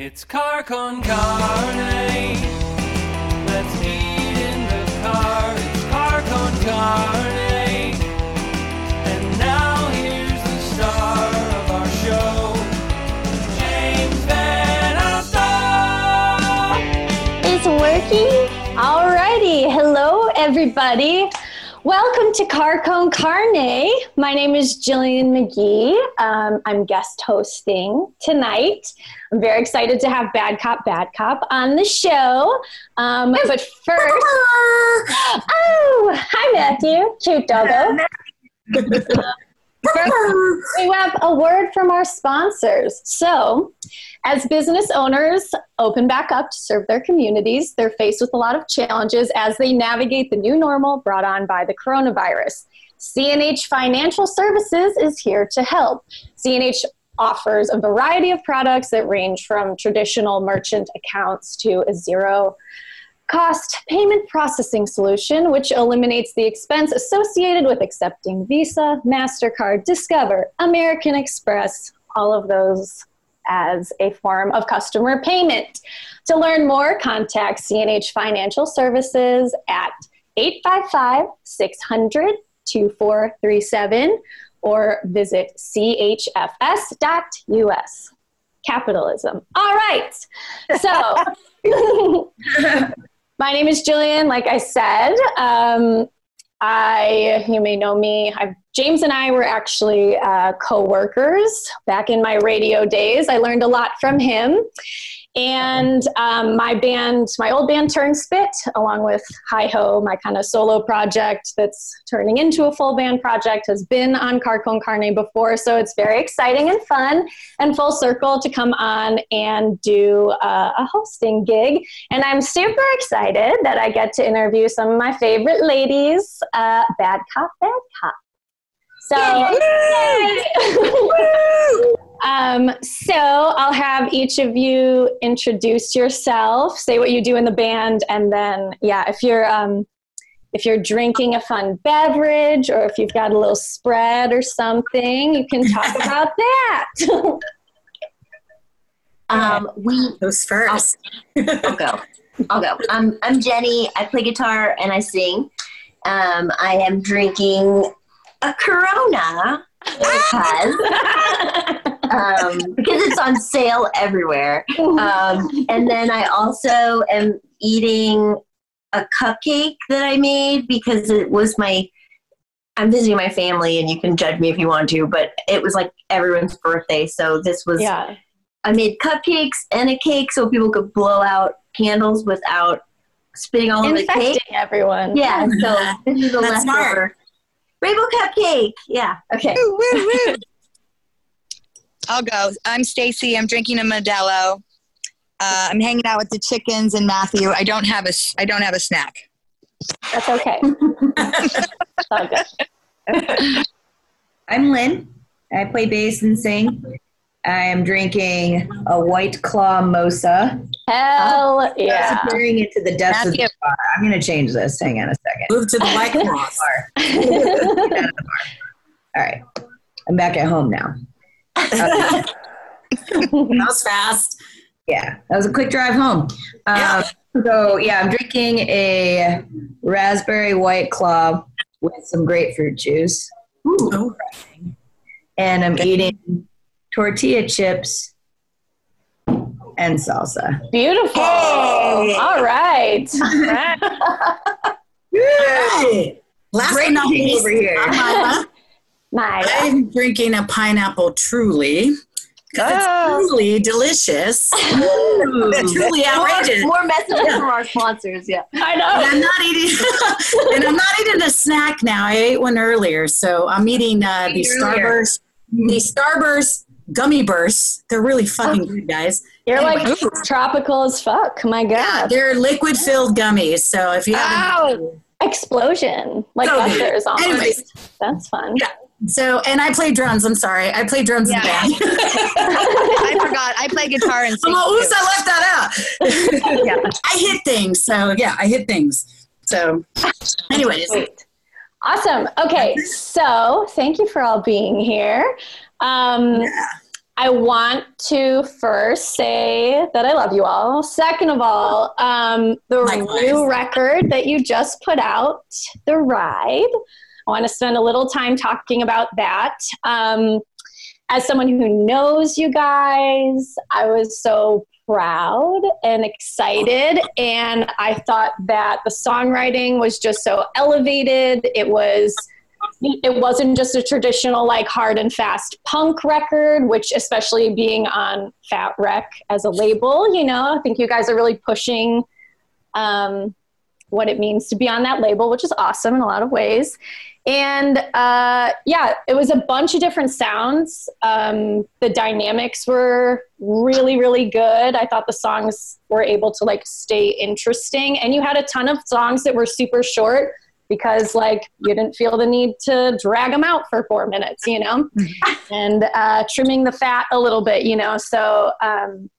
It's car con carne. Let's eat in the car. It's car con carne. And now here's the star of our show, James Van Alstyne. is working. Alrighty, hello everybody. Welcome to Car Con Carne. My name is Jillian McGee. Um, I'm guest hosting tonight. I'm very excited to have Bad Cop, Bad Cop on the show. Um, but first, oh, hi Matthew, cute doggo. We have a word from our sponsors. So, as business owners open back up to serve their communities, they're faced with a lot of challenges as they navigate the new normal brought on by the coronavirus. CNH Financial Services is here to help. CNH offers a variety of products that range from traditional merchant accounts to a zero cost payment processing solution, which eliminates the expense associated with accepting Visa, MasterCard, Discover, American Express, all of those as a form of customer payment. To learn more, contact CNH Financial Services at 855 600 2437 or visit chfs.us. Capitalism. All right. So, my name is Jillian. Like I said, um, I you may know me. I've, James and I were actually uh, co-workers back in my radio days. I learned a lot from him, and um, my band, my old band, Turn Spit, along with Hi Ho, my kind of solo project that's turning into a full band project, has been on Car Con Carne before. So it's very exciting and fun and full circle to come on and do uh, a hosting gig. And I'm super excited that I get to interview some of my favorite ladies, uh, Bad Cop, Bad Cop. So, um, so I'll have each of you introduce yourself, say what you do in the band, and then yeah, if you're um, if you're drinking a fun beverage or if you've got a little spread or something, you can talk about that. Um, we Who's first? I'll go. I'll go. I'm I'm Jenny. I play guitar and I sing. Um, I am drinking a Corona because um, because it's on sale everywhere. Um, and then I also am eating a cupcake that I made because it was my. I'm visiting my family, and you can judge me if you want to, but it was like everyone's birthday, so this was yeah. I made cupcakes and a cake so people could blow out candles without spitting all over the Infecting cake. everyone. Yeah, so this is a That's leftover rainbow cupcake. Yeah, okay. I'll go. I'm Stacy. I'm drinking a Modelo. Uh, I'm hanging out with the chickens and Matthew. I don't have a s- I don't have a snack. That's okay. It's. I'm Lynn. I play bass and sing. I am drinking a White Claw Mosa. Hell yeah. Disappearing into the depths of the bar. I'm going to change this. Hang on a second. Move to the white cross. All right. I'm back at home now. That was fast. yeah, that was a quick drive home. Um, so, yeah, I'm drinking a raspberry White Claw with some grapefruit juice. Oh, And I'm eating tortilla chips and salsa. Beautiful. All right. Hey. Last but not Great least, over here. I'm I'm drinking a pineapple truly. 'cause Oh. It's truly delicious. Truly outrageous. More, more messages from our sponsors. Yeah. I know. And know. I'm not eating, and I'm not eating a snack now. I ate one earlier, so I'm eating uh, these Earlier. Starburst, these Starburst gummy bursts. They're really fucking good, guys. You're like Ooh. tropical as fuck. My god. Yeah, God. they're liquid filled gummies. So if you haven't, Explosion. Like So good. Anyways. That's fun. Yeah. So and I play drums. I'm sorry, I play drums Yeah. in the band. I forgot. I play guitar and sing. Oh, oops, too. I left that out. Yeah. I hit things. So yeah, I hit things. So, anyways, Sweet. Awesome. Okay, so thank you for all being here. Um, I want to first say that I love you all. Second of all, um, the Likewise. new record that you just put out, The Ride. I want to spend a little time talking about that. Um, as someone who knows you guys, I was so proud and excited. And I thought that the songwriting was just so elevated. It was it wasn't just a traditional like hard and fast punk record which especially being on fat wreck as a label you know i think you guys are really pushing um, what it means to be on that label which is awesome in a lot of ways and uh, yeah it was a bunch of different sounds. Um, the dynamics were really really good. I thought the songs were able to like stay interesting. And you had a ton of songs that were super short because like you didn't feel the need to drag them out for four minutes you know? And uh, trimming the fat a little bit you know? So um,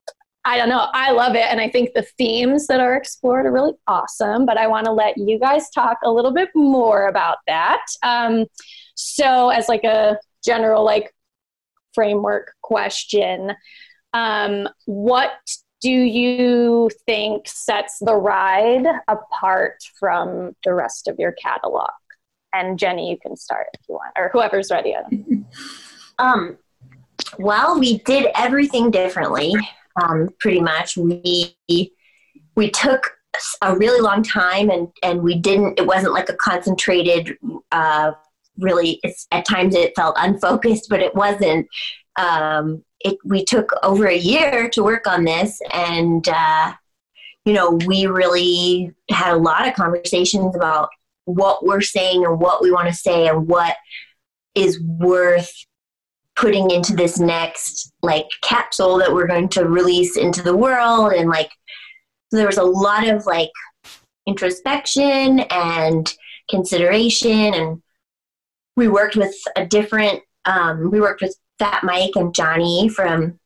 i don't know i love it and i think the themes that are explored are really awesome but i want to let you guys talk a little bit more about that um, so as like a general like framework question um, what do you think sets the ride apart from the rest of your catalog? And Jenny, you can start if you want, or whoever's ready. Um, well, we did everything differently. Um, pretty much, we we took a really long time, and and we didn't. It wasn't like a concentrated. Uh, really, at times it felt unfocused, but it wasn't. Um, it we took over a year to work on this, and uh, you know, we really had a lot of conversations about what we're saying and what we want to say and what is worth putting into this next like capsule that we're going to release into the world. And like there was a lot of like introspection and consideration. And we worked with a different um, we worked with fat mike and johnny from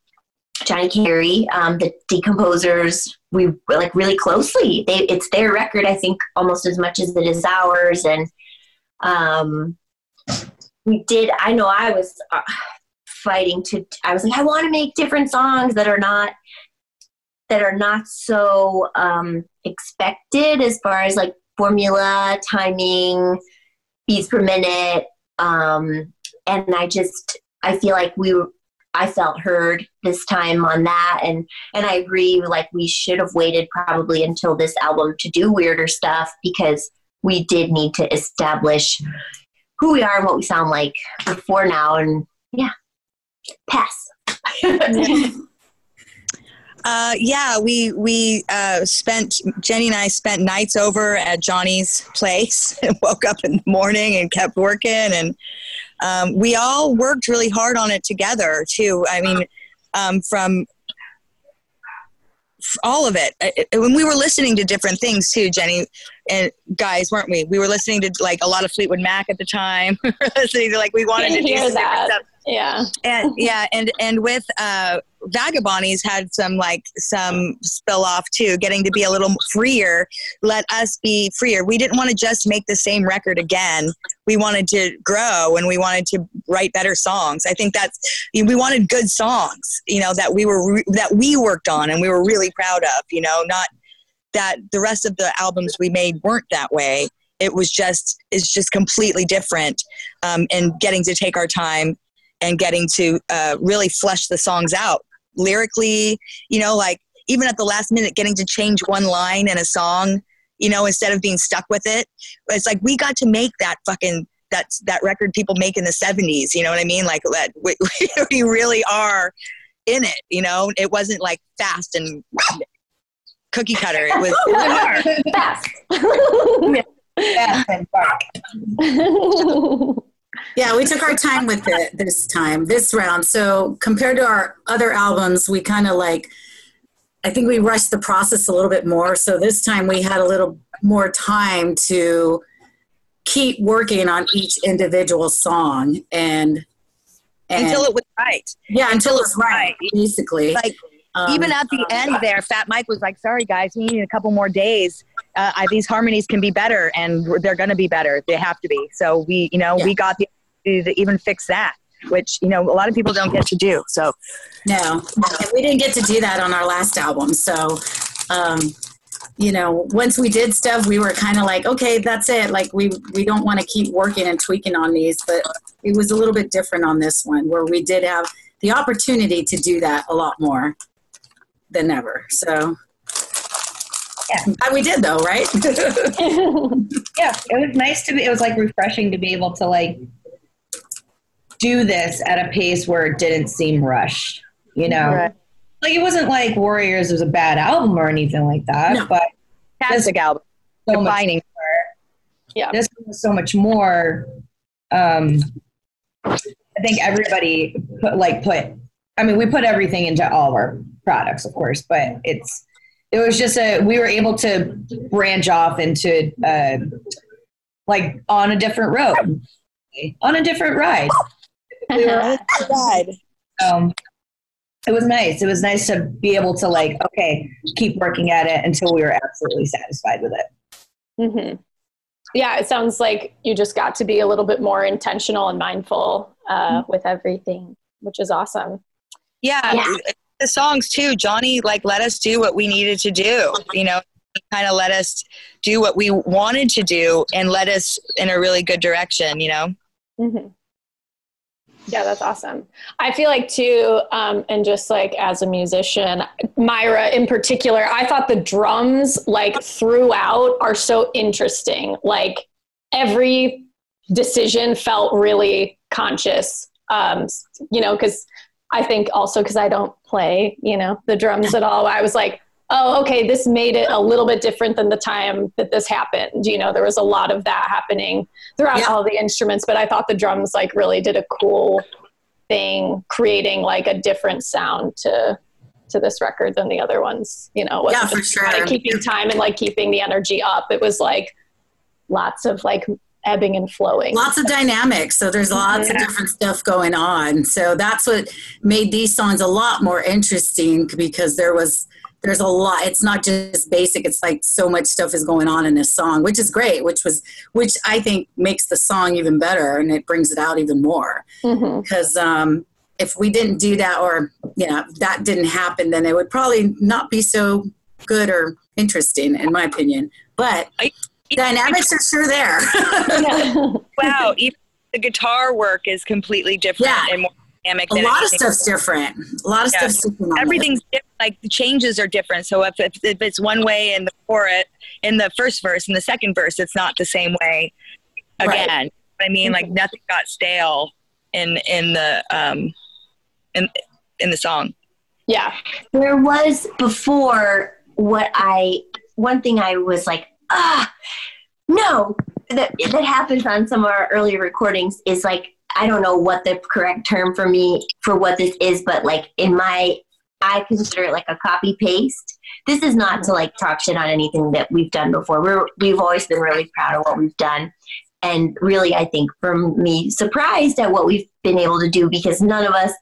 johnny carey um, the decomposers. We were, like really closely. They, it's their record i think almost as much as it is ours. And um, we did i know i was uh, fighting to i was like i want to make different songs that are not that are not so um, expected as far as like formula timing beats per minute um, and i just i feel like we were i felt heard this time on that and and i agree like we should have waited probably until this album to do weirder stuff because we did need to establish who we are and what we sound like before now and yeah pass Uh, yeah, we we uh, spent Jenny and I spent nights over at Johnny's place and woke up in the morning and kept working and um, we all worked really hard on it together too. I mean, um, from all of it. I- I- When we were listening to different things too, Jenny and guys, weren't we? We were listening to like a lot of Fleetwood Mac at the time. we were listening to like we wanted to do hear some different that. stuff Yeah. and yeah and and with uh vagabondies had some like some spill off too getting to be a little freer let us be freer. We didn't want to just make the same record again. We wanted to grow and we wanted to write better songs. I think that's we wanted good songs you know that we were re- that we worked on and we were really proud of you know not that the rest of the albums we made weren't that way. It was just it's just completely different um, and getting to take our time and getting to uh, really flesh the songs out lyrically you know like even at the last minute getting to change one line in a song you know instead of being stuck with it it's like we got to make that fucking that that record people make in the 70s you know what i mean like that we, we really are in it you know it wasn't like fast and cookie cutter it was, it was. Fast. Yeah, and bark. Yeah, we took our time with it this time, this round. So compared to our other albums, we kind of like, I think we rushed the process a little bit more. So this time we had a little more time to keep working on each individual song and, and until it was right yeah until it's right, right. basically. like Um, even at the end there fat mike was like sorry guys we need a couple more days uh, I, these harmonies can be better and they're going to be better they have to be so we you know Yeah. we got the to even fix that which you know a lot of people don't get to do. So No, we didn't get to do that on our last album. So, um, you know, once we did stuff, we were kind of like, okay, that's it. Like we we don't want to keep working and tweaking on these, but it was a little bit different on this one where we did have the opportunity to do that a lot more than ever. So. Yeah. We did though, right? yeah, it was nice to be. It was like refreshing to be able to like do this at a pace where it didn't seem rushed. You know, Right. like it wasn't like Warriors was a bad album or anything like that. No. But fantastic album, so much defining. this one was so much more. Um, I think everybody put like put. I mean, we put everything into all of our products, of course, but it's it was just a we were able to branch off into uh, like on a different road, on a different ride. We were um, it was nice. It was nice to be able to like, okay, keep working at it until we were absolutely satisfied with it. Mm-hmm. Yeah, it sounds like you just got to be a little bit more intentional and mindful uh, with everything, which is awesome. Yeah, Yeah. the songs too. Johnny like let us do what we needed to do. You know, kind of let us do what we wanted to do and led us in a really good direction. You know. hmm Yeah, that's awesome. I feel like too, um, and just like as a musician, Myra in particular, I thought the drums like throughout are so interesting. Like every decision felt really conscious. Um, you know, because I think also because I don't play, you know, the drums at all. I was like, oh, okay, this made it a little bit different than the time that this happened. You know, there was a lot of that happening throughout Yeah. all the instruments, but I thought the drums like really did a cool thing, creating like a different sound to to this record than the other ones. You know, Yeah, for sure. kinda keeping time and like keeping the energy up. It was like lots of like ebbing and flowing. lots of dynamics so there's lots of different stuff going on so that's what made these songs a lot more interesting because there was there's a lot it's not just basic it's like so much stuff is going on in this song which is great which was which i think makes the song even better and it brings it out even more Mhm. because um if we didn't do that or you know that didn't happen then it would probably not be so good or interesting in my opinion but I- dynamics are sure there Yeah. Wow, even the guitar work is completely different Yeah. and more dynamic. a lot of stuff's different. A lot of Yeah. stuff's different. everything's different. like the changes are different so if, if, if it's one way in the chorus in the first verse and the second verse it's not the same way Right. again i mean like nothing got stale in in the um in in the song yeah. There was before what I one thing I was like, ah, no, that that happens on some of our earlier recordings is like I don't know what the correct term for me for what this is, but like in my I consider it like a copy paste. This is not to like talk shit on anything that we've done before. We're we've always been really proud of what we've done. And really I think for me surprised at what we've been able to do because none of us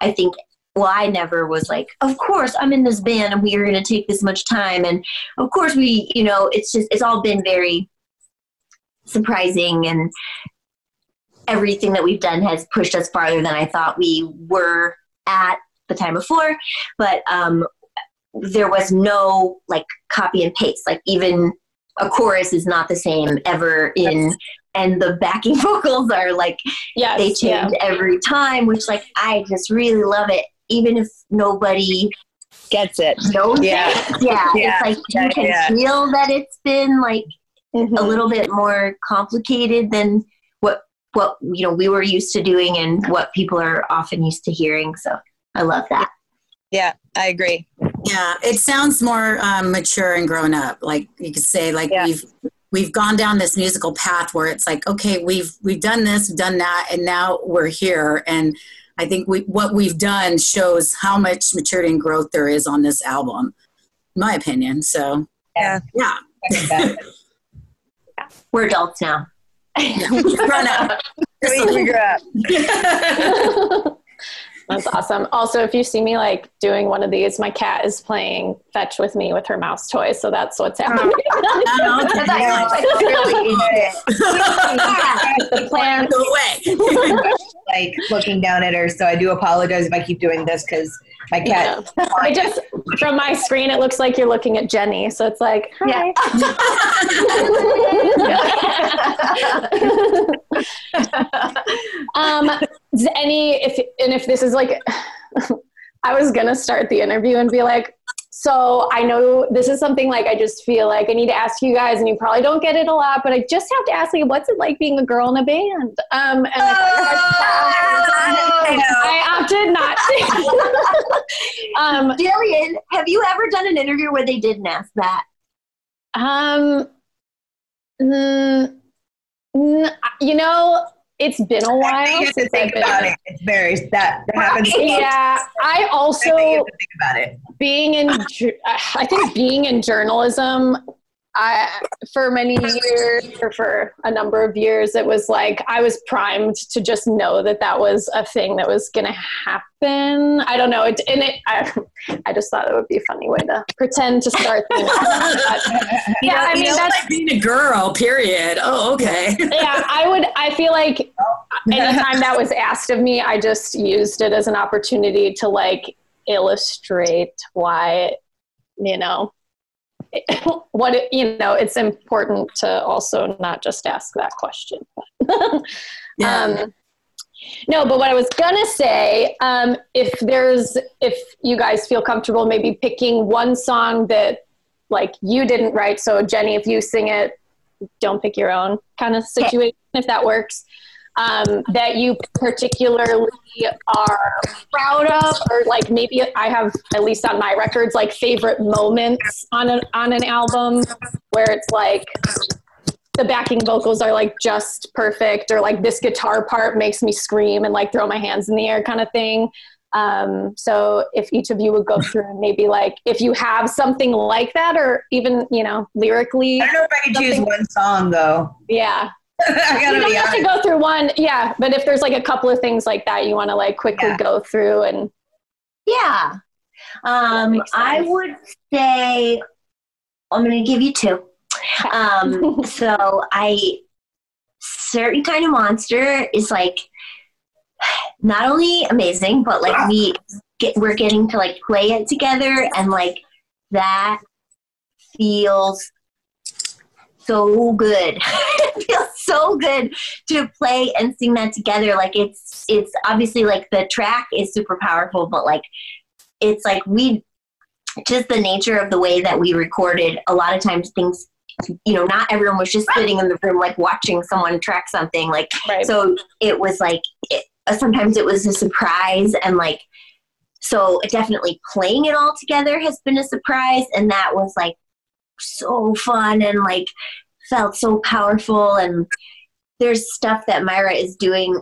I think well, I never was like, of course, I'm in this band and we are going to take this much time. And of course, we, you know, it's just, it's all been very surprising and everything that we've done has pushed us farther than I thought we were at the time before. But um, there was no like copy and paste, like even a chorus is not the same ever in. And the backing vocals are like Yes. they change yeah. every time, which like I just really love it. Even if nobody gets it knows Yeah. it, yeah, Yeah. it's like you can yeah. feel that it's been like Mhm. a little bit more complicated than what what you know we were used to doing and what people are often used to hearing. So I love that. yeah i agree Yeah, it sounds more um, mature and grown up. Like you could say, like Yeah. we've we've gone down this musical path where it's like, okay, we've we've done this, done that, and now we're here. And I think we what we've done shows how much maturity and growth there is on this album, my opinion. So Yeah. yeah, We're adults now. Yeah. grown up. we grew up That's awesome. Also, if you see me like doing one of these, my cat is playing fetch with me with her mouse toy. So that's what's oh. happening. Oh, okay. I thought you like, really into it. the plan. Go away. like looking down at her. So I do apologize if I keep doing this because my cat. I just from my screen, it looks like you're looking at Jenny. So it's like, hi. Um, any if and if this is like, I was gonna start the interview and be like, so I know this is something like I just feel like I need to ask you guys, and you probably don't get it a lot, but I just have to ask you, what's it like being a girl in a band? Um, and I, I opted not to. um, Jillian, have you ever done an interview where they didn't ask that? Um, mm, you know, it's been a while you have to think been. about it. It's very that, that happens. Yeah, I I also think you have to think about it. being in. I think being in journalism, I for many years or for a number of years, it was like I was primed to just know that that was a thing that was going to happen. I don't know, it, and it. I, I just thought it would be a funny way to pretend to start things. But, yeah, I you mean know, that's like being a girl, period. Oh, okay. yeah, I would. I feel like anytime that was asked of me, I just used it as an opportunity to like illustrate why, you know, what it, you know. It's important to also not just ask that question. Yeah. Um, no, but what I was gonna say, um, if there's, if you guys feel comfortable, maybe picking one song that like you didn't write. So Jenny, if you sing it, don't pick your own kind of situation, if that works. Um, that you particularly are proud of, or like maybe I have at least on my records like favorite moments on an on an album where it's like the backing vocals are like just perfect or like this guitar part makes me scream and like throw my hands in the air kind of thing um, so if each of you would go through and maybe like if you have something like that or even you know lyrically I don't know if I can choose one song though. yeah I you gotta don't be have to go through one yeah but if there's like a couple of things like that you want to like quickly Yeah. go through and Yeah. Um, I would say I'm going to give you two. Um, so I certain kind of monster is like not only amazing, but like we get we're getting to like play it together and like that feels so good. it feels so good to play and sing that together. Like it's it's obviously like the track is super powerful, but like it's like we just the nature of the way that we recorded. A lot of times things, you know, not everyone was just sitting in the room like watching someone track something. Like right so it was like it, sometimes it was a surprise and like so definitely playing it all together has been a surprise and that was like so fun and like felt so powerful and there's stuff that Myra is doing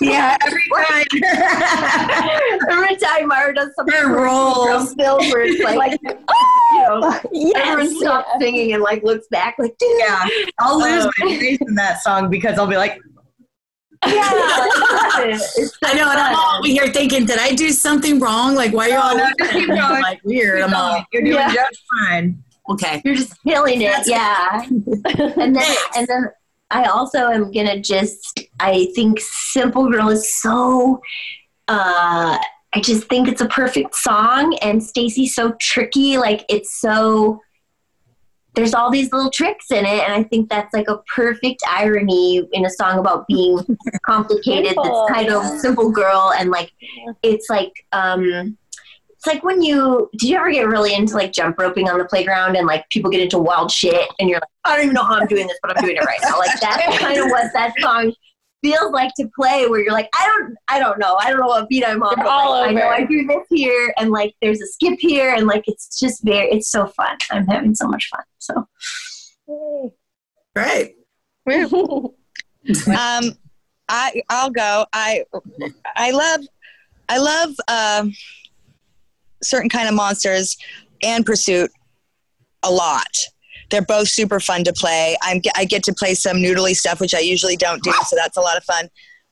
Yeah, every time. every time Myra does something It rolls. where it's like, you know everyone oh! yes stops singing and like looks back like dude yeah, I'll lose my face in that song because I'll be like, yeah it's I know, and I'm all over here thinking, did I do something wrong? Like, why are you all no, just keep looking at me going. like weird? I'm all you're doing Yeah. just fine. Okay. you're just feeling it yeah and then and then I also am gonna just I think Simple Girl is so uh I just think it's a perfect song and Stacy's so tricky like it's so there's all these little tricks in it and I think that's like a perfect irony in a song about being complicated Simple, that's titled yeah. Simple Girl and like it's like um it's like when you did you ever get really into like jump roping on the playground and like people get into wild shit and you're like I don't even know how I'm doing this but I'm doing it right now like that's kind of what that song feels like to play where you're like I don't I don't know I don't know what beat I'm on You're but all like, I know. I do this here and like there's a skip here and like it's just very it's so fun I'm having so much fun so Great. um, I I'll go. I I love I love um, certain kind of monsters and Pursuit a lot. They're both super fun to play. I'm I get to play some noodly stuff, which I usually don't do, so that's a lot of fun.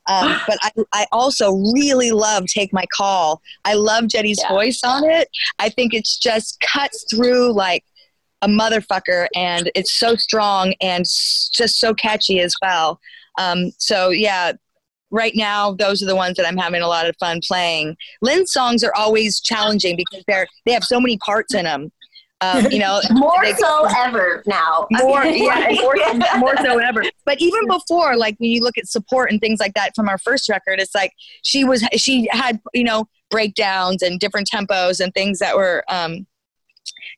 Um, but I, I also really love Take My Call. I love Jenny's Yeah. voice on it. I think it's just cuts through like a motherfucker and it's so strong and just so catchy as well. Um, so yeah, right now those are the ones that I'm having a lot of fun playing. Lynn's songs are always challenging because they're they have so many parts in them. Um, you know, More they- so ever now. more yeah more, more so ever but even before like when you look at support and things like that from our first record it's like she was she had you know breakdowns and different tempos and things that were um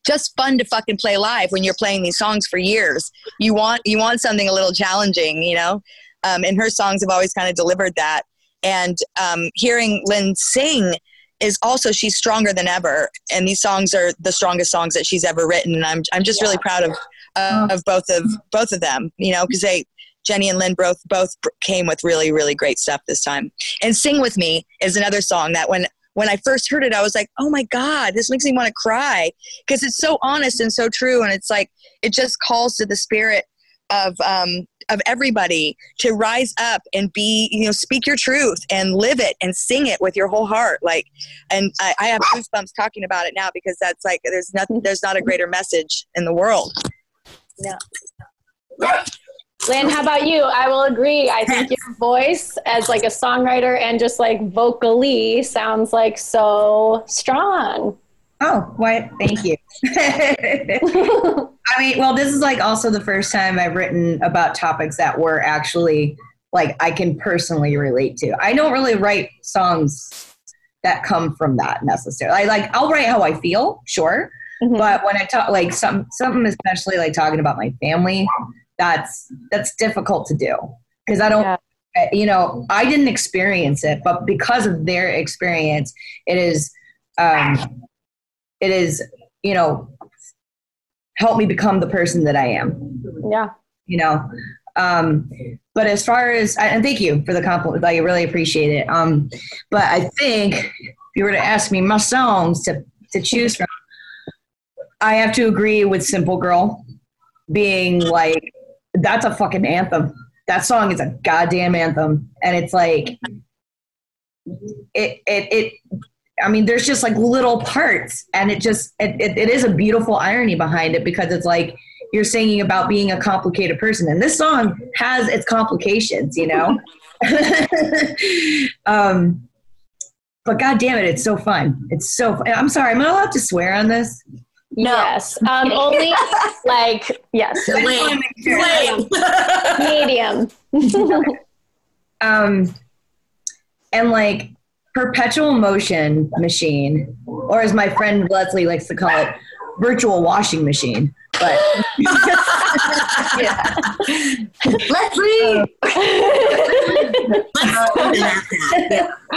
just fun to fucking play live when you're playing these songs for years you want you want something a little challenging you know um, and her songs have always kind of delivered that. And um, hearing lynn sing is also she's stronger than ever. And these songs are the strongest songs that she's ever written. And i'm, I'm just really proud of uh, of both of both of them you know because they jenny and lynn both both came with really really great stuff this time. And sing with me is another song that when when i first heard it i was like oh my god this makes me want to cry. Because it's so honest and so true. And it's like it just calls to the spirit of um of everybody to rise up and be you know speak your truth and live it and sing it with your whole heart like and i, I have goosebumps talking about it now because that's like there's nothing there's not a greater message in the world No. Lynn, how about you? I will agree. I think your voice as like a songwriter and just like vocally sounds like so strong. Oh, what? Thank you. I mean, well, this is like also the first time I've written about topics that were actually like I can personally relate to. I don't really write songs that come from that necessarily. I like I'll write how I feel, sure, Mhm. but when I talk like some something especially like talking about my family, that's that's difficult to do because I don't Yeah. you know, I didn't experience it, but because of their experience, it is, um, it is, you know, helped me become the person that I am. Yeah. You know, um, but as far as and thank you for the compliment, I really appreciate it. Um, but I think if you were to ask me my songs to to choose from, I have to agree with Simple Girl being like that's a fucking anthem that song is a goddamn anthem and it's like it it it i mean there's just like little parts and it just it, it, it is a beautiful irony behind it because it's like you're singing about being a complicated person and this song has its complications you know um but god damn it it's so fun it's so fun. i'm sorry am i allowed to swear on this No. Yes. Um, only like yes. Lame. Lame. Medium. um, and like perpetual motion machine, or as my friend Leslie likes to call it, virtual washing machine. But yeah, Leslie.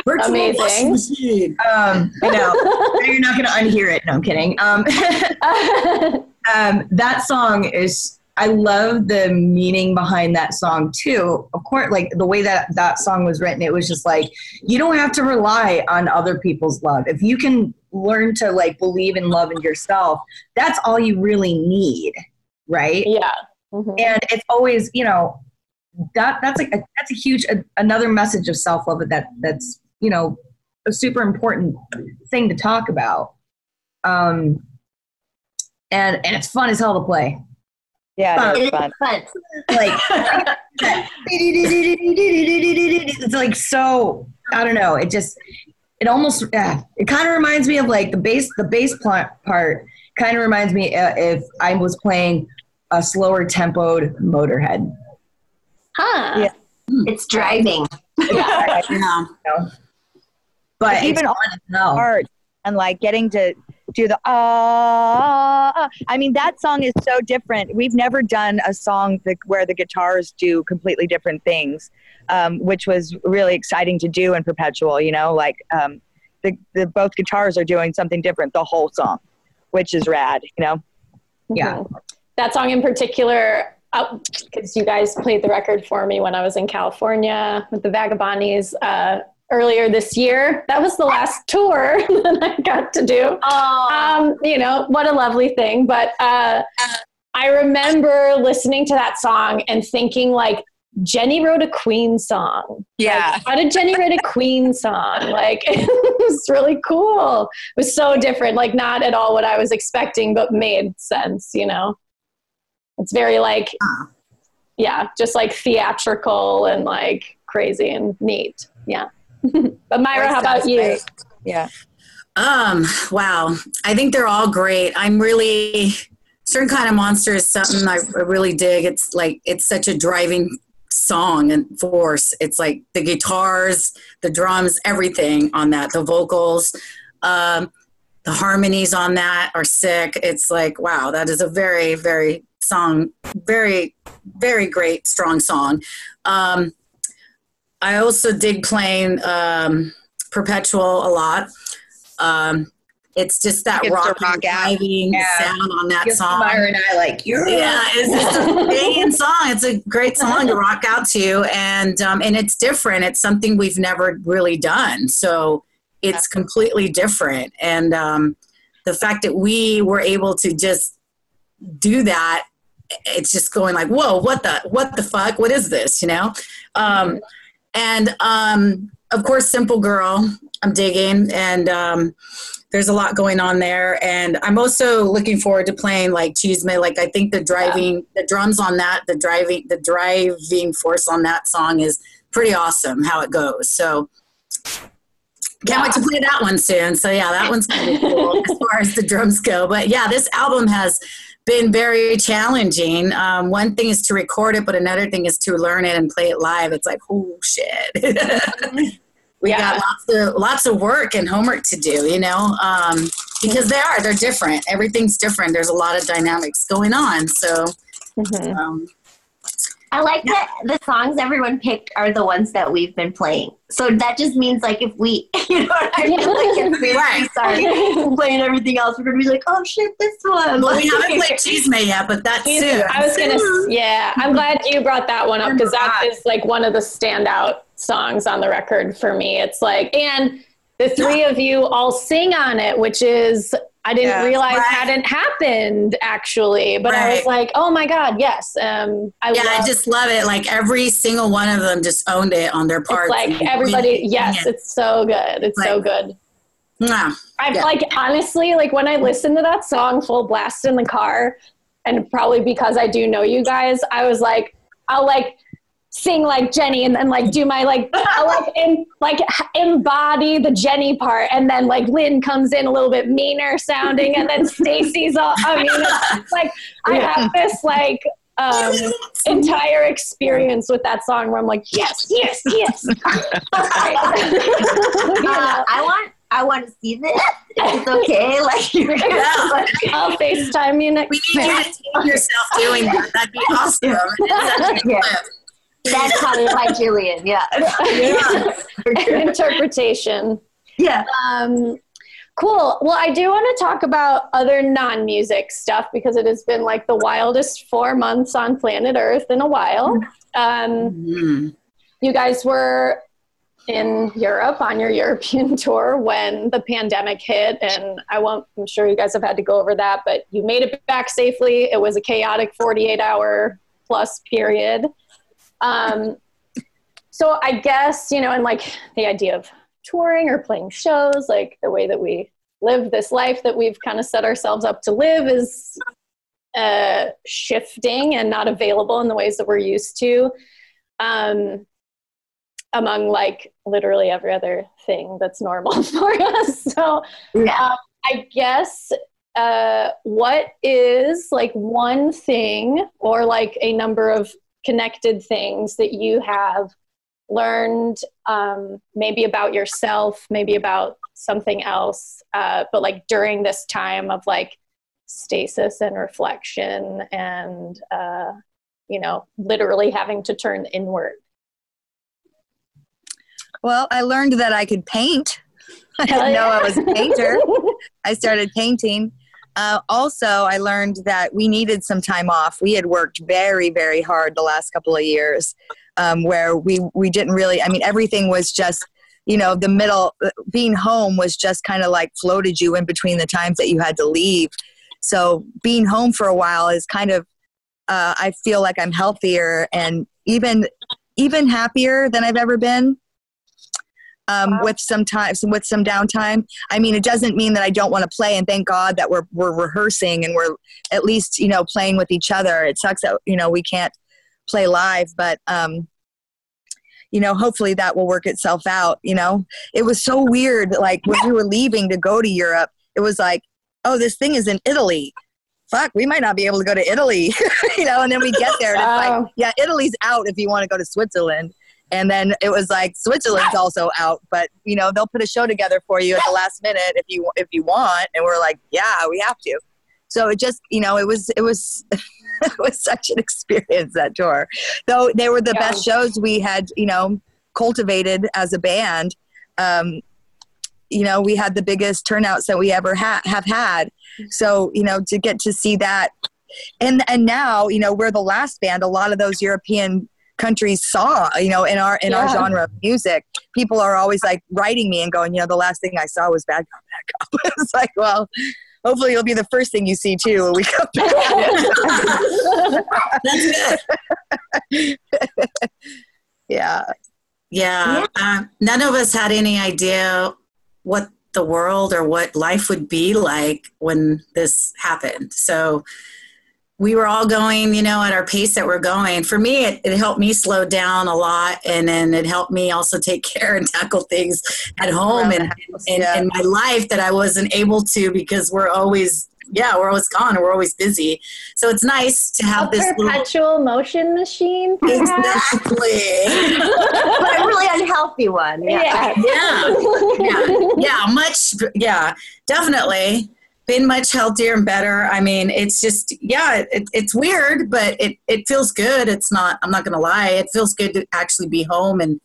Virtual Amazing. washing machine. um, I know you're not going to unhear it. No, I'm kidding. Um, um, that song is. I love the meaning behind that song too. Of course, like the way that that song was written, it was just like you don't have to rely on other people's love. If you can learn to like believe in love in yourself, that's all you really need, right? yeah. Mhm. and it's always you know that that's like a, that's a huge a, another message of self love that that's you know a super important thing to talk about um and and it's fun as hell to play yeah it's fun fun. like it's like so i don't know it just it almost yeah, it kind of reminds me of like the bass the bass pl- part kind of reminds me uh, if i was playing a slower tempoed motorhead Huh. Yeah. It's driving. Yeah. but But even on all no. art and like getting to do the ah. ah. I mean, that song is so different. We've never done a song that, where the guitars do completely different things, um, which was really exciting to do in Perpetual. You know, like um, the, the both guitars are doing something different the whole song, which is rad. You know. Yeah. Mhm. That song in particular, because you guys played the record for me when I was in California with the Vagabondies uh, earlier this year. That was the last tour that I got to do. Oh, Um, you know, what a lovely thing. But uh, I remember listening to that song and thinking, like, Jenny wrote a Queen song. Yeah. Like, how did Jenny write a Queen song? Like, it was really cool. It was so different, like, not at all what I was expecting, but made sense, you know? It's very, like, yeah, just like theatrical and like crazy and neat. Yeah. but Myra, how about you? Yeah. Um, wow. I think they're all great. I'm really certain kind of monster is something I I really dig. It's like it's such a driving song and force. It's like the guitars, the drums, everything on that, the vocals, um, the harmonies on that are sick. It's like, wow, that is a very, very song, very, very great, strong song. Um, I also dig playing um, Perpetual a lot. Um, it's just that to rock, rock out. driving Yeah. sound on that song. And I like you. Yeah, it's just a banging song. It's a great song to rock out to, and um, and it's different. It's something we've never really done, so it's completely different. And um, the fact that we were able to just do that, it's just going like, whoa, what the what the fuck? What is this? You know? Um, and um, of course, Simple Girl, I'm digging, and um, there's a lot going on there. And I'm also looking forward to playing like Cheesemay. Like I think the driving, the drums on that, the driving, the driving force on that song is pretty awesome. How it goes. So can't wait to play that one soon. So yeah, that one's pretty cool as far as the drums go. But yeah, this album has been very challenging. Um, one thing is to record it, but another thing is to learn it and play it live. It's like, oh shit. we Yeah. got lots of lots of work and homework to do, you know, um, because they are they're different. Everything's different. There's a lot of dynamics going on. So Mhm. um, I like that the songs everyone picked are the ones that we've been playing. So that just means like if we, you know what I mean? Like if we, Right. start playing everything else, we're gonna be like, oh shit, this one. well, we Like- haven't played Cheesemay yet, but that's soon. I was gonna, yeah. I'm glad you brought that one up because that is like one of the standout songs on the record for me. It's like, and the three of you all sing on it, which is I didn't Yeah. realize Right. hadn't happened actually, but I was like, oh my god, yes. Um, I yeah, love, I just love it. Like every single one of them just owned it on their part. like everybody. Yes, yeah. it's so good. It's so good. Mwah. I Yeah. like honestly, like when I listen to that song full blast in the car, and probably because I do know you guys, I was like, I'll like sing like Jenny and then like do my like I'll like in, like embody the Jenny part and then like Lynn comes in a little bit meaner sounding and then Stacy's all I mean it's like I have this like um entire experience with that song where I'm like yes yes yes Uh. I want, I want to see this. It's okay, like you're gonna, like, I'll FaceTime you next We need you to tape yourself doing that. That'd be awesome. It's such a Yeah. Clip. that's how by Julian, Yeah. An interpretation. yeah. Um, cool. Well, I do want to talk about other non music stuff because it has been like the wildest four months on planet Earth in a while. Um, Mm. you guys were in Europe on your European tour when the pandemic hit, and I won't, I'm sure you guys have had to go over that, but you made it back safely. It was a chaotic 48 hour plus period. Um, so I guess, you know, and like the idea of touring or playing shows, like the way that we live this life that we've kind of set ourselves up to live is uh, shifting and not available in the ways that we're used to. Um, among like literally every other thing that's normal for us. So Yeah. um, I guess uh, what is like one thing or like a number of connected things that you have learned um, maybe about yourself, maybe about something else, uh, but like during this time of like stasis and reflection and, uh, you know, literally having to turn inward. Well, I learned that I could paint. I didn't know I was a painter. I started painting. Uh, also, I learned that we needed some time off. We had worked very, very hard the last couple of years, um, where we we didn't really. I mean, everything was just, you know, the middle. Being home was just kind of like floated you in between the times that you had to leave. So being home for a while is kind of. Uh, I feel like I'm healthier and even even happier than I've ever been. Um, Wow. With some time, with some downtime. I mean, it doesn't mean that I don't want to play, and thank God that we're we're rehearsing and we're at least you know playing with each other. It sucks that you know we can't play live, but um, you know, hopefully that will work itself out. You know, it was so weird. Like when we were leaving to go to Europe, it was like, oh, this thing is in Italy. Fuck, we might not be able to go to Italy, you know. And then we get there, and it's Oh. like, yeah, Italy's out if you want to go to Switzerland. And then it was like Switzerland's also out, but you know they'll put a show together for you at the last minute if you if you want. And we're like, yeah, we have to. So it just you know it was it was it was such an experience that tour. Though they were the Yeah. best shows we had you know cultivated as a band. Um, you know we had the biggest turnouts that we ever ha- have had. So you know to get to see that, and and now you know we're the last band. A lot of those European countries saw you know in our in our genre of music people are always like writing me and going you know the last thing i saw was bad cop bad cop it's like well hopefully it'll be the first thing you see too when we come back That's good. yeah Yeah. Um, none of us had any idea what the world or what life would be like when this happened. So we were all going, you know, at our pace that we're going. For me, it, it helped me slow down a lot. And then it helped me also take care and tackle things at home and house, in, yeah. my life that I wasn't able to because we're always, yeah, we're always gone and we're always busy. So it's nice to A have this little. perpetual motion machine, perhaps? Exactly. but a really unhealthy one. Yeah. yeah. yeah yeah yeah much yeah definitely been much healthier and better. I mean it's just yeah it, it's weird but it, it feels good. It's not i'm not gonna lie. It feels good to actually be home and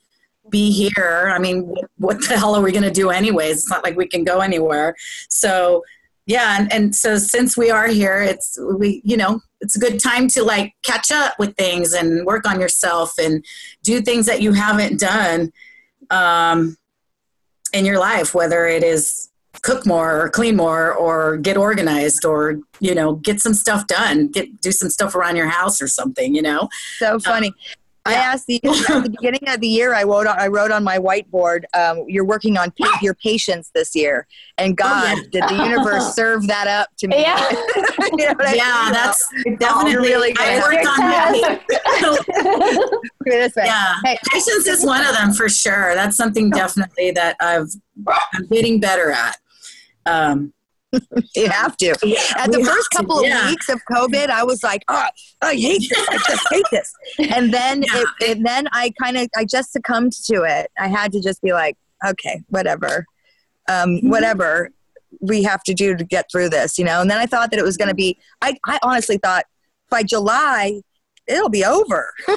be here. I mean what, the hell are we gonna do anyways? It's not like we can go anywhere. So yeah and, and so since we are here it's we you know it's a good time to like catch up with things and work on yourself and do things that you haven't done um, in your life, whether it is cook more or clean more or get organized or you know get some stuff done, get do some stuff around your house or something. You know, so funny I yeah. asked the at the beginning of the year. I wrote on, I wrote on my whiteboard. Um, you're working on pa- your patience this year, and God, yeah. did the universe serve that up to me? Yeah. You know what I mean? yeah, that's definitely. really good. I worked on that. Put it this way. yeah, Hey, patience is one of them for sure. That's something definitely that I've I'm getting better at. Um, you have to. At the first to, couple of weeks of COVID, I was like, oh, I hate this. I just hate this. And then, Yeah. it, and then I kind of, I just succumbed to it. I had to just be like, okay, whatever, um, Mm-hmm. whatever we have to do to get through this, you know. And then I thought that it was going to be. I, I honestly thought by July it'll be over.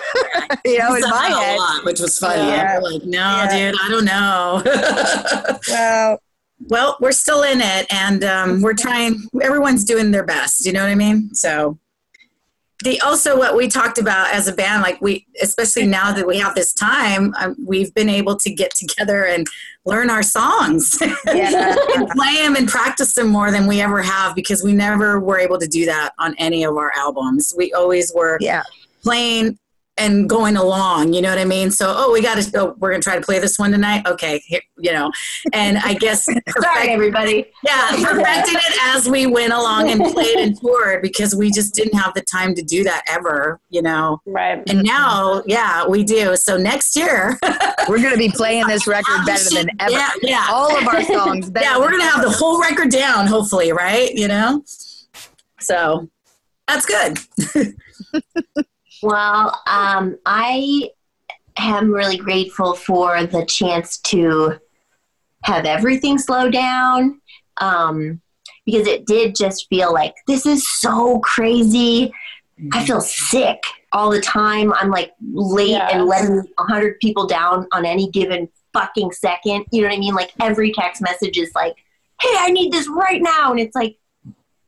you know, in my head. lot, which was funny. Yeah. Like, no, Yeah. dude, I don't know. Well, well, we're still in it, and um, we're trying. Everyone's doing their best. You know what I mean? So, the also what we talked about as a band, like we, especially now that we have this time, um, we've been able to get together and learn our songs yeah. and play them and practice them more than we ever have because we never were able to do that on any of our albums. We always were yeah. playing and going along you know what i mean? So oh we got to oh, we're gonna try to play this one tonight? Okay here, you know and i guess Sorry, everybody. yeah perfected it as we went along and played and toured because we just didn't have the time to do that ever you know? Right. and now yeah we do. So next year We're going to be playing this record better than ever. yeah. Yeah All of our songs better yeah we're gonna have the whole record down hopefully right? You know? So that's good Well, um, I am really grateful for the chance to have everything slow down um, because it did just feel like this is so crazy. I feel sick all the time. I'm like late Yeah. and letting a hundred people down on any given fucking second. You know what I mean? Like every text message is like, "Hey, I need this right now," and it's like,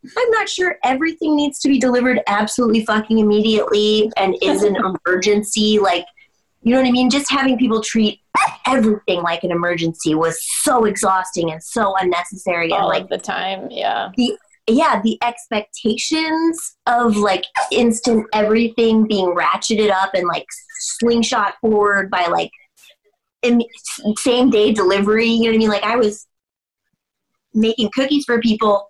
I'm not sure everything needs to be delivered absolutely fucking immediately and is an emergency. Like, you know what I mean? Just having people treat everything like an emergency was so exhausting and so unnecessary. And All like, of the time. Yeah. The yeah, the expectations of like instant everything being ratcheted up and like slingshot forward by like im- same day delivery. You know what I mean? Like I was making cookies for people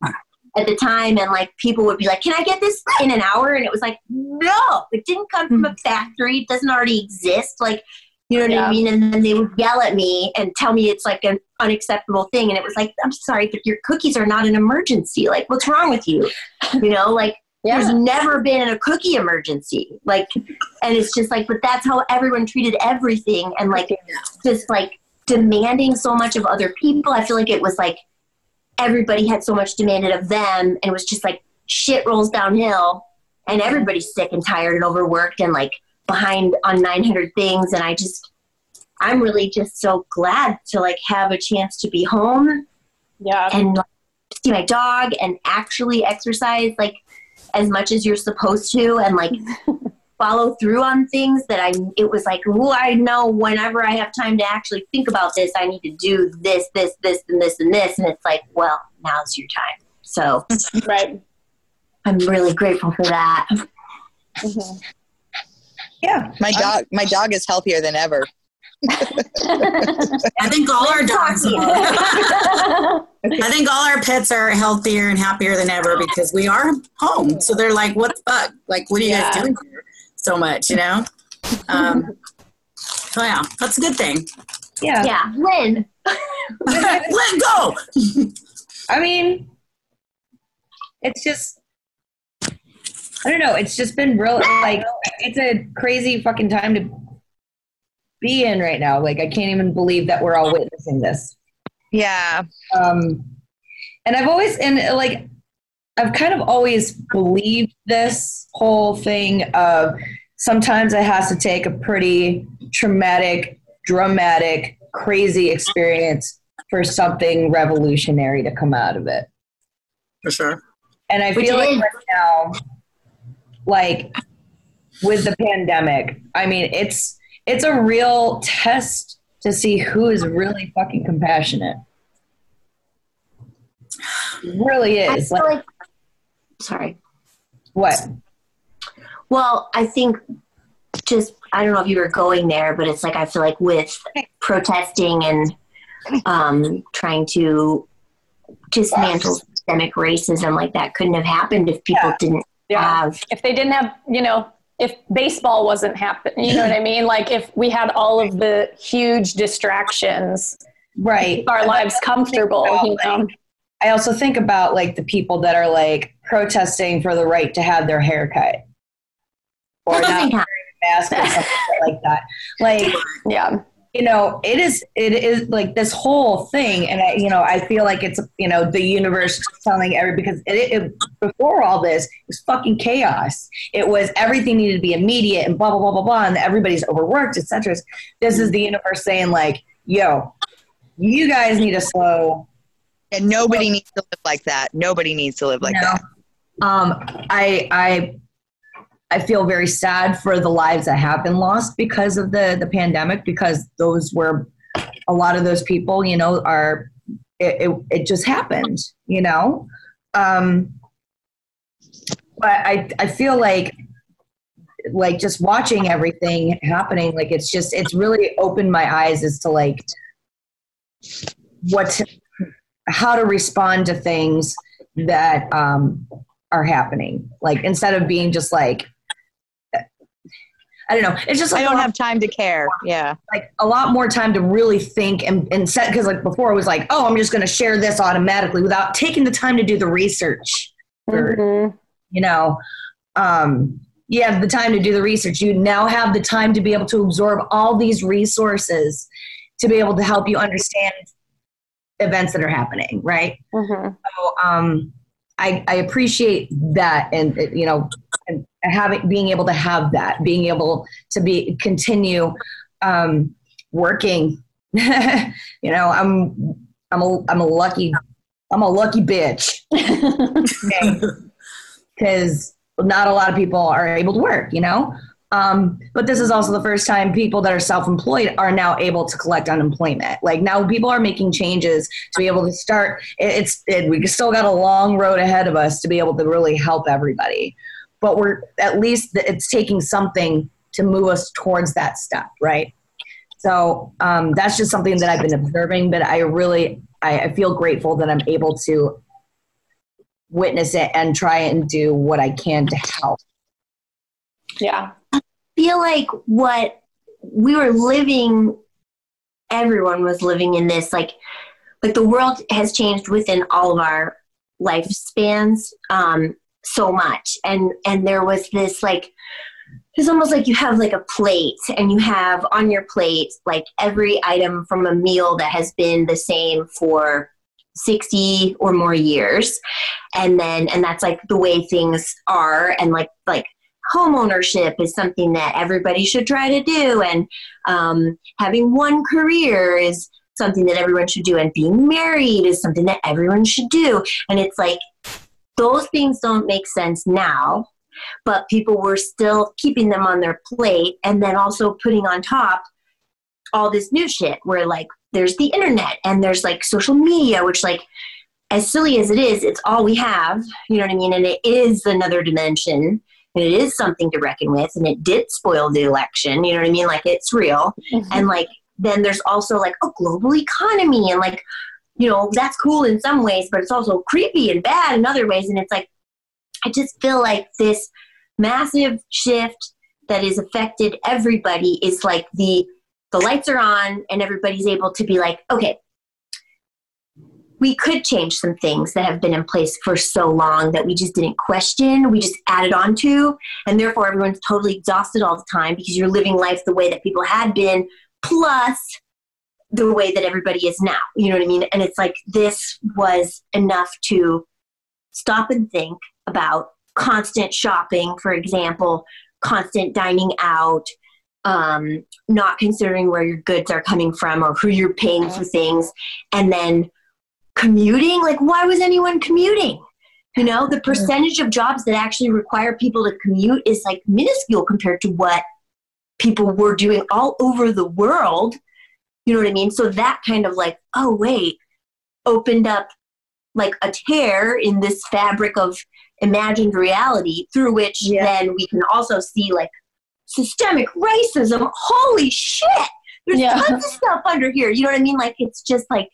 at the time and like people would be like can i get this in an hour? And it was like no it didn't come from a hmm. factory. It doesn't already exist. Like you know what Yeah. i mean? And then they would yell at me and tell me it's like an unacceptable thing. And it was like i'm sorry but your cookies are not an emergency. Like what's wrong with you? You know like there's never been a cookie emergency. Like and it's just like but that's how everyone treated everything and like just like demanding so much of other people. I feel like it was like everybody had so much demanded of them and it was just like shit rolls downhill and everybody's sick and tired and overworked and like behind on 900 things and i just i'm really just so glad to like have a chance to be home Yeah. and like, see my dog and actually exercise like as much as you're supposed to and like follow through on things that I it was like, well, I know whenever I have time to actually think about this, I need to do this, this, this, and this, and this. And it's like, well, now's your time. So Right. I'm really grateful for that. Mhm. Yeah. My dog, my dog is healthier than ever. I think all our dogs are. I think all our pets are healthier and happier than ever because we are home. So they're like, what the fuck? Like, what are you guys doing here so much, you know? Um, so, yeah, that's a good thing. Yeah. Yeah, Linh. Let go. I mean, it's just, I don't know. It's just been real, like, it's a crazy fucking time to be in right now. Like, I can't even believe that we're all witnessing this. Yeah. Um, and I've always, and like, I've kind of always believed this whole thing of sometimes it has to take a pretty traumatic, dramatic, crazy experience for something revolutionary to come out of it. For sure. And I Which feel like right now, like with the pandemic, I mean, it's it's a real test to see who is really fucking compassionate. It really I is. feel Like, like, sorry. what? Well, I think just I don't know if you were going there, but it's like I feel like with protesting and um, trying to dismantle systemic racism, like that couldn't have happened if people Yeah. didn't Yeah. have. if they didn't have, you know, if baseball wasn't happening, you know what I mean? Like if we had all of the huge distractions, Right. our lives comfortable, you know. I also think about like the people that are like protesting for the right to have their hair cut or not wearing a mask or something like that. Like Yeah. you know it is it is like this whole thing and i you know i feel like it's you know the universe telling every because it, it before all this it was fucking chaos it was everything needed to be immediate and blah blah blah blah blah and everybody's overworked etc this is the universe saying like yo you guys need to slow And nobody needs to live like that. Nobody needs to live like No. that. um i i i feel very sad for the lives that have been lost because of the the pandemic because those were a lot of those people you know are it it, it just happened you know um but i i feel like like just watching everything happening like it's just it's really opened my eyes as to like what to, how to respond to things that um are happening like instead of being just like i don't know it's just like I a don't lot- have time to care. Yeah. like a lot more time to really think and, and set because like before it was like oh i'm just going to share this automatically without taking the time to do the research or, Mhm. you know um you have the time to do the research you now have the time to be able to absorb all these resources to be able to help you understand events that are happening right? Mhm. so um, I, I appreciate that and you know and having being able to have that being able to be continue um, working. You know i'm i'm a i'm a lucky i'm a lucky bitch. Because not a lot of people are able to work you know Um, but this is also the first time people that are self-employed are now able to collect unemployment. Like now, people are making changes to be able to start. it- It's it, we still got a long road ahead of us to be able to really help everybody, but we're at least it's taking something to move us towards that step, right? So um, that's just something that I've been observing. But I really I, I feel grateful that I'm able to witness it and try and do what I can to help. Yeah. Feel like what we were living everyone was living in this like like the world has changed within all of our lifespans um so much. And and there was this like it's almost like you have like a plate and you have on your plate like every item from a meal that has been the same for 60 or more years. And then and that's like the way things are and like like home ownership is something that everybody should try to do. And um, having one career is something that everyone should do. And being married is something that everyone should do. And it's like those things don't make sense now but people were still keeping them on their plate and then also putting on top all this new shit where like there's the internet and there's like social media which like as silly as it is it's all we have. You know what i mean? And it is another dimension and it is something to reckon with and it did spoil the election you know what i mean? Like it's real. Mm-hmm. And like then there's also like a global economy and like you know that's cool in some ways but it's also creepy and bad in other ways and it's like i just feel like this massive shift that has affected everybody is like the the lights are on and everybody's able to be like okay we could change some things that have been in place for so long that we just didn't question we just added on to and therefore everyone's totally exhausted all the time because you're living life the way that people had been plus the way that everybody is now you know what i mean? And it's like this was enough to stop and think about constant shopping for example constant dining out um, not considering where your goods are coming from or who you're paying for things and then commuting? Like why was anyone commuting? You know the percentage of jobs that actually require people to commute is like minuscule compared to what people were doing all over the world. You know what i mean? So that kind of like oh wait opened up like a tear in this fabric of imagined reality through which Yeah. then we can also see like systemic racism. Holy shit! There's Yeah. tons of stuff under here. You know what i mean? Like it's just like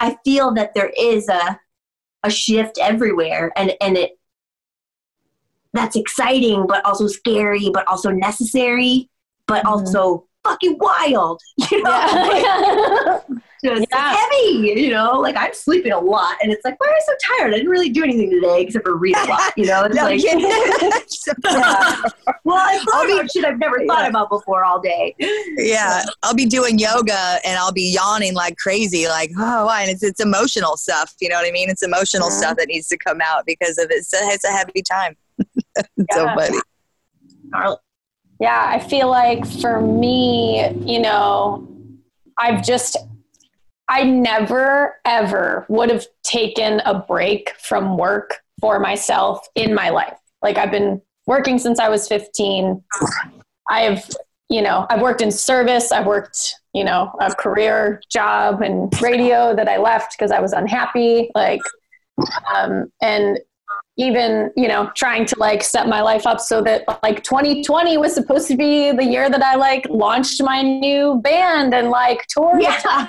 i feel that there is a a shift everywhere and and it that's exciting but also scary but also necessary but Mhm. also fucking wild you know Like, Yeah. just Yeah. heavy you know like i'm sleeping a lot and it's like why am i so tired i didn't really do anything today except for read a lot you know it's No like kidding. yeah. well i thought I'll be- about shit i've never thought Yeah. about before all day yeah, I'll be doing yoga and I'll be yawning like crazy, like oh, why? And it's it's emotional stuff. You know what I mean? It's emotional Mhm. stuff that needs to come out because of it. It's a, it's a heavy time. It's so funny. Yeah, I feel like for me, you know, I've just, I never ever would have taken a break from work for myself in my life. Like I've been working since I was 15. I've, you know, I've worked in service. I've worked, you know, a career job and radio that I left because I was unhappy. Like, um, and even you know trying to like set my life up so that like 2020 was supposed to be the year that i like launched my new band and like toured yeah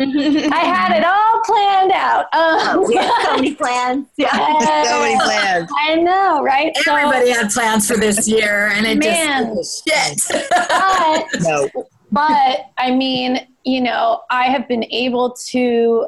i had it all planned out um, we have so many plans yeah so many plans. i know right So- Everybody had plans for this year, and it Man. just shit. but No. but I mean, you know, I have been able to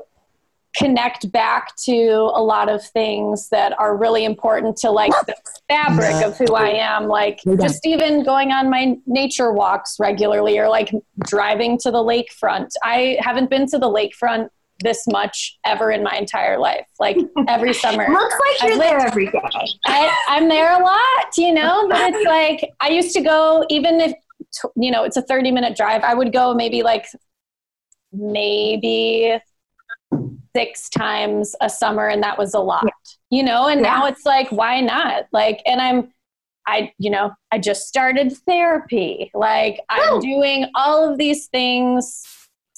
connect back to a lot of things that are really important to like the fabric of who I am. Like just even going on my nature walks regularly or like driving to the lakefront. I haven't been to the lakefront this much ever in my entire life. Like every summer. looks like you're lived- there every day I, I'm there a lot, you know, but it's like I used to go, even if, you know, it's a 30 minute drive, I would go maybe like maybe six times a summer, and that was a lot, you know, and now it's like, why not? Like, and I'm, I, you know, I just started therapy. Like I'm doing all of these things.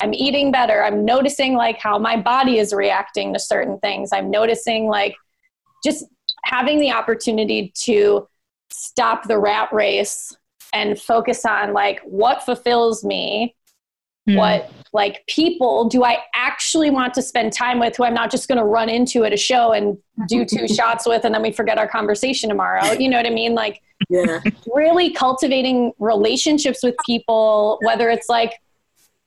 I'm eating better. I'm noticing like how my body is reacting to certain things. I'm noticing like just having the opportunity to stop the rat race and focus on like what fulfills me Hmm. what like people do i actually want to spend time with who i'm not just going to run into at a show and do two shots with and then we forget our conversation tomorrow you know what i mean like Yeah. really cultivating relationships with people whether it's like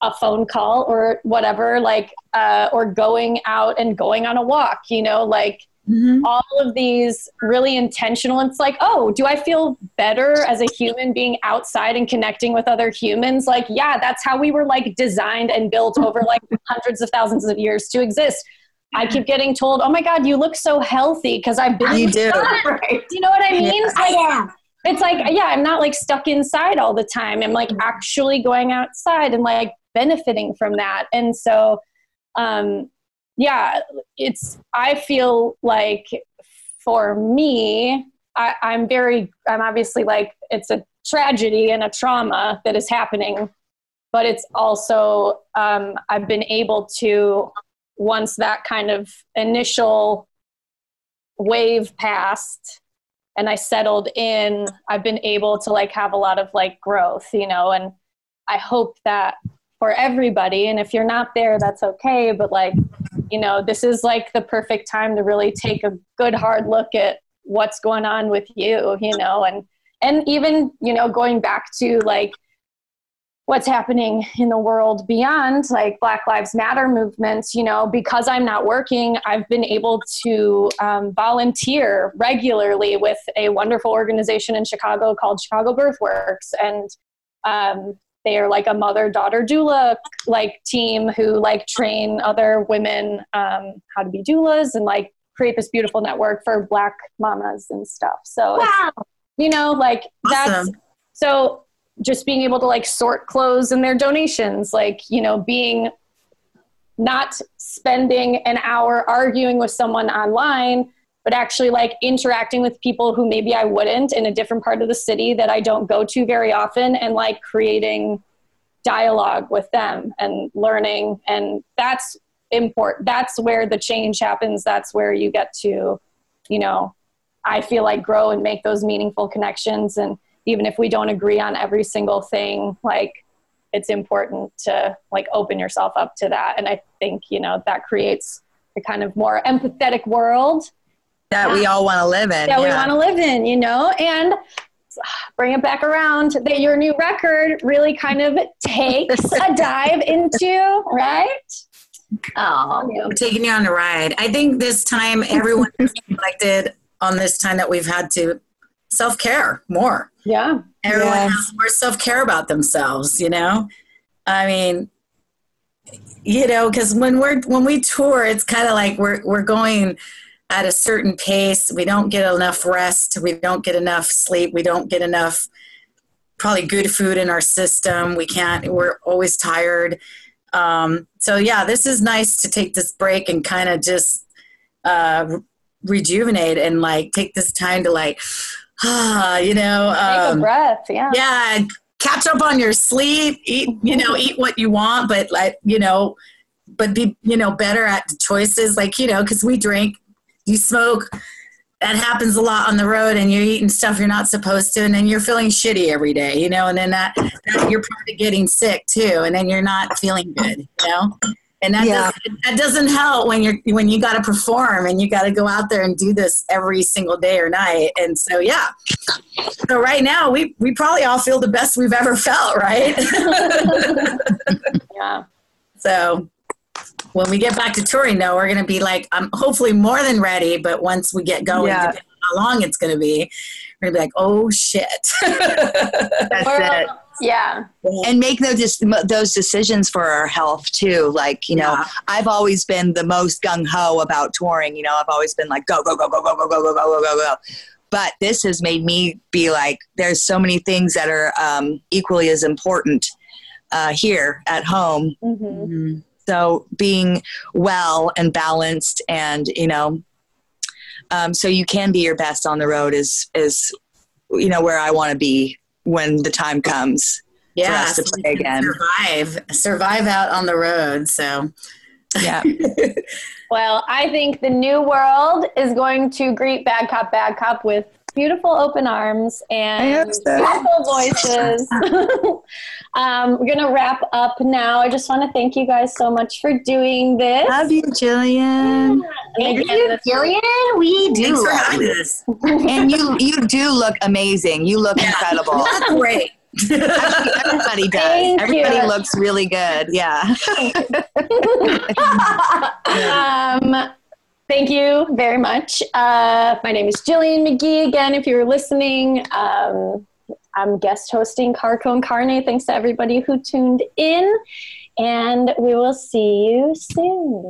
a phone call or whatever like uh, or going out and going on a walk you know like Mhm. all of these really intentional it's like oh do i feel better as a human being outside and connecting with other humans like yeah that's how we were like designed and built over like hundreds of thousands of years to exist i keep getting told oh my god you look so healthy because i've been You do. right. do you know what i mean It's like, yeah. it's like yeah i'm not like stuck inside all the time i'm like actually going outside and like benefiting from that and so um yeah it's i feel like for me I, i'm very i'm obviously like it's a tragedy and a trauma that is happening but it's also um, i've been able to once that kind of initial wave passed and I settled in, I've been able to like have a lot of like growth, you know, and I hope that for everybody, and if you're not there, that's okay, but like, you know, this is like the perfect time to really take a good hard look at what's going on with you, you know, and and even, you know, going back to like what's happening in the world beyond like black lives matter movements you know because i'm not working i've been able to um, volunteer regularly with a wonderful organization in chicago called chicago birthworks and um, they are like a mother daughter doula like team who like train other women um, how to be doulas and like create this beautiful network for black mamas and stuff so Wow. you know like that's so just being able to like sort clothes and their donations like you know being not spending an hour arguing with someone online but actually like interacting with people who maybe I wouldn't in a different part of the city that I don't go to very often and like creating dialogue with them and learning. And that's important that's where the change happens. That's where you get to you know I feel like grow and make those meaningful connections. And even if we don't agree on every single thing like it's important to like open yourself up to that. And I think you know that creates a kind of more empathetic world that we all want to live in. that we want to live in, you know, and bring it back around that your new record really kind of takes a dive into, right? Oh. I'm taking you on a ride. I think this time everyone has reflected on this time that we've had to self care more. Yeah. Everyone Yeah. has more self care about themselves, you know? I mean, you know, because when we're when we tour, it's kind of like we're we're going at a certain pace. We don't get enough rest. We don't get enough sleep. We don't get enough probably good food in our system. We can't. We're always tired. Um, so yeah, this is nice to take this break and kind of just uh, re- rejuvenate and like take this time to like, ah, you know, Take um, a breath. Yeah. yeah catch up on your sleep eat you know eat what you want but like you know but be you know better at the choices like you know because we drink you smoke that happens a lot on the road and you're eating stuff you're not supposed to and then you're feeling shitty every day you know and then that, that you're probably getting sick too and then you're not feeling good you know and that, Yeah. doesn't, that doesn't help when you're when you got to perform and you got to go out there and do this every single day or night and so yeah so right now we we probably all feel the best we've ever felt right Yeah. so when we get back to touring though we're going to be like i'm hopefully more than ready but once we get going Yeah. depending on how long it's going to be we're going to be like oh shit That's Well, it. Yeah. and make those those decisions for our health too. Like you know, Yeah. I've always been the most gung ho about touring. You know, I've always been like go go go go go go go go go go go go. But this has made me be like, there's so many things that are um, equally as important uh, here at home. hmm Mhm. So being well and balanced, and you know, um, so you can be your best on the road is is you know, where I want to be when the time comes. Yeah, us to so play again. Survive, survive out on the road. So Yeah. Well, I think the new world is going to greet Bad Cop, Bad Cop with beautiful open arms and so. beautiful voices. um, we're going to wrap up now. I just want to thank you guys so much for doing this. Love you, Jillian. And Thank again, you, Jillian. We do. thanks for love having us. and you you do look amazing. You look incredible. Great. Actually, everybody does. Thank everybody you. looks really good. Yeah. um, thank you very much. Uh, my name is Jillian McGee. Again, if you're listening, um, I'm guest hosting Car Con Carne. Thanks to everybody who tuned in, and we will see you soon.